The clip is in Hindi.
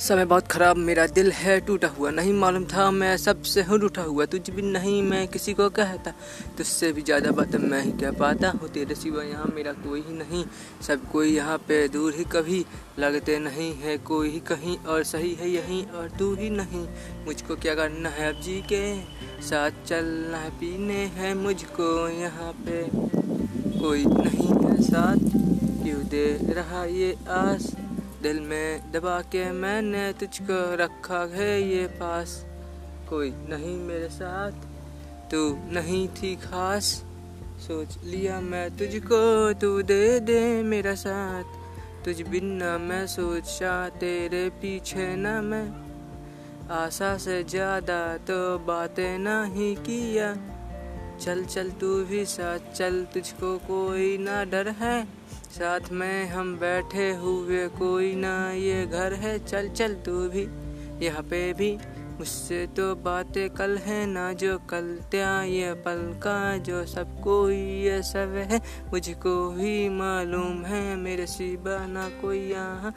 समय बहुत खराब मेरा दिल है टूटा हुआ। नहीं मालूम था मैं सबसे हूँ टूटा हुआ। तुझ भी नहीं मैं किसी को कहता। तुझसे भी ज़्यादा बात मैं ही कह पाता। हूँ तेरे सिवा यहाँ मेरा कोई ही नहीं। सब कोई यहाँ पे दूर ही कभी लगते नहीं है। कोई ही कहीं और सही है यहीं और तू ही नहीं। मुझको क्या करना है अब जी के साथ चलना है, पीने हैं मुझको यहाँ पे। कोई नहीं है साथ। क्यों दे रहा ये आस? दिल में दबा के मैंने तुझको रखा है ये पास। कोई नहीं मेरे साथ, तू नहीं थी खास। सोच लिया मैं तुझको, तू दे दे मेरा साथ। तुझ बिना मैं सोचा तेरे पीछे न मैं। आशा से ज़्यादा तो बातें ना ही किया। चल चल तू भी साथ, चल, तुझको कोई ना डर है। साथ में हम बैठे हुए, कोई ना ये घर है। चल चल तू भी यहाँ पे भी। मुझसे तो बातें कल है, ना जो कल त्या ये पल का, जो सब कोई ये सब है। मुझको भी मालूम है, मेरे सिवा ना कोई यहाँ।